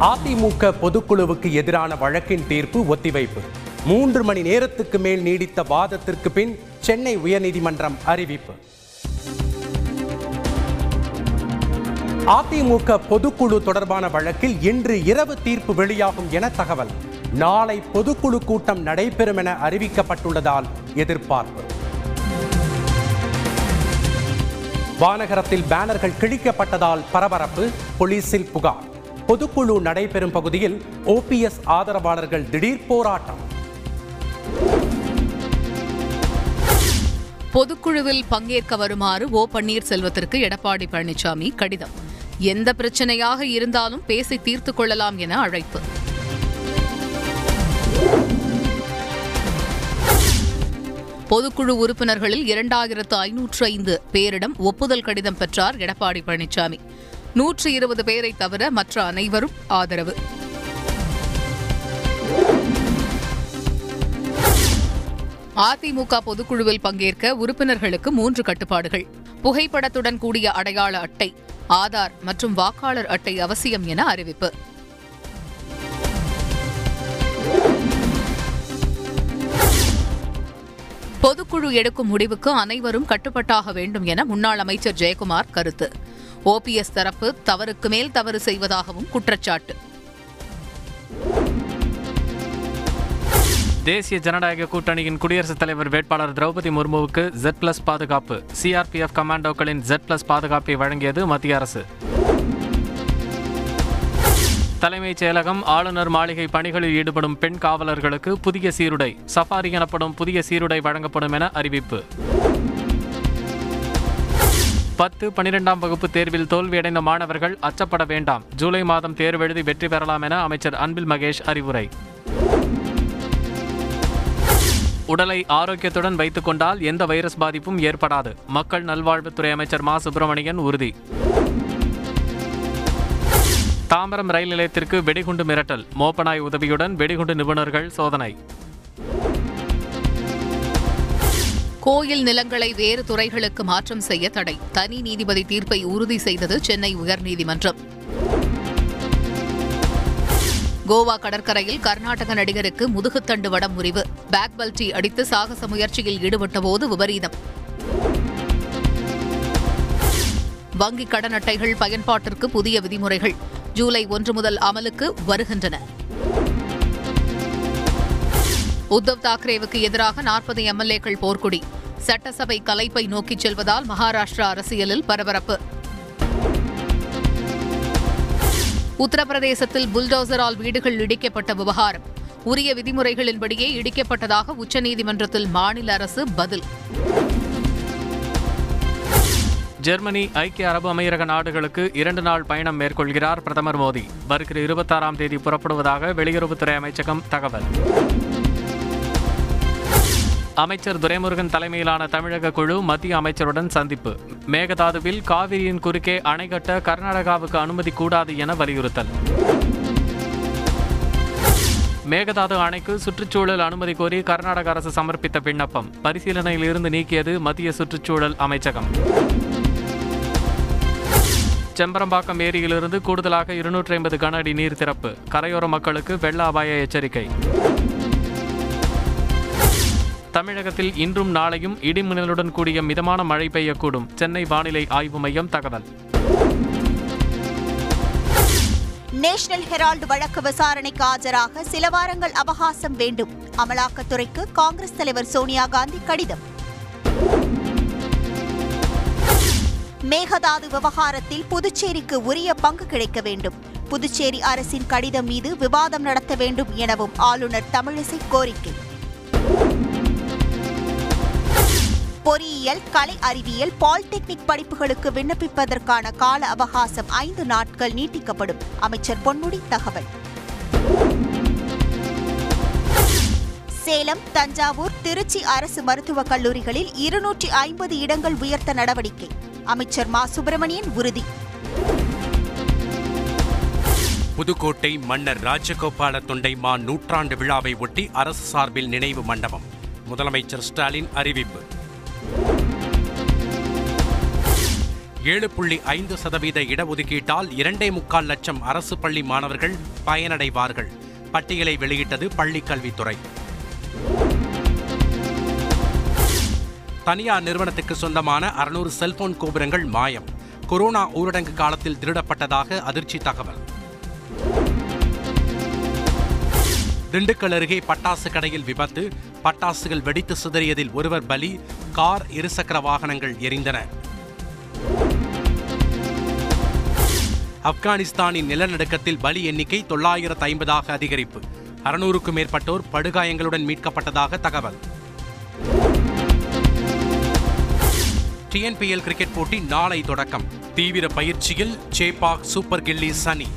அதிமுக பொதுக்குழுவுக்கு எதிரான வழக்கின் தீர்ப்பு ஒத்திவைப்பு. மூன்று மணி நேரத்துக்கு மேல் நீடித்த வாதத்திற்கு பின் சென்னை உயர்நீதிமன்றம் அறிவிப்பு. அதிமுக பொதுக்குழு தொடர்பான வழக்கில் இன்று இரவு தீர்ப்பு வெளியாகும் என தகவல். நாளை பொதுக்குழு கூட்டம் நடைபெறும் என அறிவிக்கப்பட்டுள்ளதால் எதிர்பார்ப்பு. வானகரத்தில் பேனர்கள் கிழிக்கப்பட்டதால் பரபரப்பு போலீசில் புகார். பொதுக்குழு நடைபெறும் பகுதியில் ஓபிஎஸ் ஆதரவாளர்கள் திடீர் போராட்டம். பொதுக்குழுவில் பங்கேற்க வருமாறு ஓ பன்னீர்செல்வத்திற்கு எடப்பாடி பழனிசாமி கடிதம். எந்த பிரச்சனையாக இருந்தாலும் பேசி தீர்த்துக் கொள்ளலாம் என அழைப்பு. பொதுக்குழு உறுப்பினர்களில் இரண்டாயிரத்து ஐநூற்று ஐந்து பேரிடம் ஒப்புதல் கடிதம் பெற்றார் எடப்பாடி பழனிசாமி. நூற்று இருபது பேரை தவிர மற்ற அனைவரும் ஆதரவு. அதிமுக பொதுக்குழுவில் பங்கேற்க உறுப்பினர்களுக்கு மூன்று கட்டுப்பாடுகள். புகைப்படத்துடன் கூடிய அடையாள அட்டை ஆதார் மற்றும் வாக்காளர் அட்டை அவசியம் என அறிவிப்பு. பொதுக்குழு எடுக்கும் முடிவுக்கு அனைவரும் கட்டுப்பட்டாக வேண்டும் என முன்னாள் அமைச்சர் ஜெயக்குமார் கருத்து. ஓபிஎஸ் தரப்பு தவறுக்கு மேல் தவறு செய்வதாகவும் குற்றச்சாட்டு. தேசிய ஜனநாயக கூட்டணியின் குடியரசுத் தலைவர் வேட்பாளர் திரௌபதி முர்முவுக்கு ஜெட் பிளஸ் பாதுகாப்பு. சிஆர்பிஎஃப் கமாண்டோக்களின் ஜெட் பிளஸ் பாதுகாப்பை வழங்கியது மத்திய அரசு. தலைமைச் செயலகம் ஆளுநர் மாளிகை பணிகளில் ஈடுபடும் பெண் காவலர்களுக்கு புதிய சீருடை. சஃபாரி எனப்படும் புதிய சீருடை வழங்கப்படும் என அறிவிப்பு. பத்து பனிரெண்டாம் வகுப்பு தேர்வில் தோல்வியடைந்த மாணவர்கள் அச்சப்பட வேண்டாம். ஜூலை மாதம் தேர்வெழுதி வெற்றி பெறலாம் என அமைச்சர் அன்பில் மகேஷ் அறிவுரை. உடலை ஆரோக்கியத்துடன் வைத்துக் கொண்டால் எந்த வைரஸ் பாதிப்பும் ஏற்படாது. மக்கள் நல்வாழ்வுத்துறை அமைச்சர் மா. சுப்பிரமணியன் உறுதி. தாம்பரம் ரயில் நிலையத்திற்கு வெடிகுண்டு மிரட்டல். மோப்பனாய் உதவியுடன் வெடிகுண்டு நிபுணர்கள் சோதனை. கோயில் நிலங்களை வேறு துறைகளுக்கு மாற்றம் செய்ய தடை. தனி நீதிபதி தீர்ப்பை உறுதி செய்தது சென்னை உயர்நீதிமன்றம். கோவா கடற்கரையில் கர்நாடக நடிகருக்கு முதுகுத்தண்டு வடம் முறிவு. பேக் பல்டி அடித்து சாகச முயற்சியில் ஈடுபட்டபோது விபரீதம். வங்கிக் கடன் அட்டைகள் பயன்பாட்டிற்கு புதிய விதிமுறைகள். ஜூலை ஒன்று முதல் அமலுக்கு வருகின்றன. உத்தவ் தாக்கரேவுக்கு எதிராக நாற்பது எம்எல்ஏக்கள் போர்க்குடி. சட்டசபை கலைப்பை நோக்கிச் செல்வதால் மகாராஷ்டிரா அரசியலில் பரபரப்பு. உத்தரப்பிரதேசத்தில் புல்டோசரால் வீடுகள் இடிக்கப்பட்ட விவகாரம். உரிய விதிமுறைகளின்படியே இடிக்கப்பட்டதாக உச்சநீதிமன்றத்தில் மாநில அரசு பதில். ஜெர்மனி ஐக்கிய அரபு அமீரக நாடுகளுக்கு இரண்டு நாள் பயணம் மேற்கொள்கிறார் பிரதமர் மோடி. வருகிற இருபத்தாறாம் தேதி புறப்படுவதாக வெளியுறவுத்துறை அமைச்சகம் தகவல். அமைச்சர் துரைமுருகன் தலைமையிலான தமிழக குழு மத்திய அமைச்சருடன் சந்திப்பு. மேகதாதுவில் காவிரியின் குறுக்கே அணை கட்ட கர்நாடகாவுக்கு அனுமதி கூடாது என வலியுறுத்தல். மேகதாது அணைக்கு சுற்றுச்சூழல் அனுமதி கோரி கர்நாடக அரசு சமர்ப்பித்த விண்ணப்பம். பரிசீலனையில் இருந்து நீக்கியது மத்திய சுற்றுச்சூழல் அமைச்சகம். செம்பரம்பாக்கம் ஏரியிலிருந்து கூடுதலாக இருநூற்றி ஐம்பது கன அடி நீர் திறப்பு. கரையோர மக்களுக்கு வெள்ள அபாய எச்சரிக்கை. தமிழகத்தில் இன்றும் நாளையும் இடிமின்னலுடன் கூடிய மிதமான மழை பெய்யக்கூடும். சென்னை வானிலை ஆய்வு மையம் தகவல். நேஷனல் ஹெரால்டு வழக்கு விசாரணைக்கு ஆஜராக சில வாரங்கள் அவகாசம் வேண்டும். அமலாக்கத்துறைக்கு காங்கிரஸ் தலைவர் சோனியா காந்தி கடிதம். மேகதாது விவகாரத்தில் புதுச்சேரிக்கு உரிய பங்கு கிடைக்க வேண்டும். புதுச்சேரி அரசின் கடிதம் மீது விவாதம் நடத்த வேண்டும் எனவும் ஆளுநர் தமிழிசை கோரிக்கை. பொறியியல் கலை அறிவியல் பாலிடெக்னிக் படிப்புகளுக்கு விண்ணப்பிப்பதற்கான கால அவகாசம் ஐந்து நாட்கள் நீட்டிக்கப்படும். அமைச்சர் பொன்முடி தகவல். சேலம் தஞ்சாவூர் திருச்சி அரசு மருத்துவக் கல்லூரிகளில் இருநூற்றி ஐம்பது இடங்கள் உயர்த்த நடவடிக்கை. அமைச்சர் மா. சுப்பிரமணியன் உறுதி. புதுக்கோட்டை மன்னர் ராஜகோபால தொண்டைமா நூற்றாண்டு விழாவை ஒட்டி அரசு சார்பில் நினைவு மண்டபம். முதலமைச்சர் ஸ்டாலின் அறிவிப்பு. ஏழு புள்ளி ஐந்து சதவீத இடஒதுக்கீட்டால் இரண்டே முக்கால் லட்சம் அரசு பள்ளி மாணவர்கள் பயனடைவார்கள். பட்டியலை வெளியிட்டது பள்ளிக்கல்வித்துறை. தனியார் நிறுவனத்துக்கு சொந்தமான அறுநூறு செல்போன் கோபுரங்கள் மாயம். கொரோனா ஊரடங்கு காலத்தில் திருடப்பட்டதாக அதிர்ச்சி தகவல். திண்டுக்கல் அருகே பட்டாசு கடையில் விபத்து. பட்டாசுகள் வெடித்து சிதறியதில் ஒருவர் பலி. கார் இருசக்கர வாகனங்கள் எரிந்தன. ஆப்கானிஸ்தானின் நிலநடுக்கத்தில் பலி எண்ணிக்கை தொள்ளாயிரத்து ஐம்பதாக அதிகரிப்பு. அறுநூறுக்கும் மேற்பட்டோர் படுகாயங்களுடன் மீட்கப்பட்டதாக தகவல். டிஎன்பிஎல் கிரிக்கெட் போட்டி நாளை தொடக்கம். தீவிர பயிற்சியில் சேபாக் சூப்பர் கில்லிஸ் அணி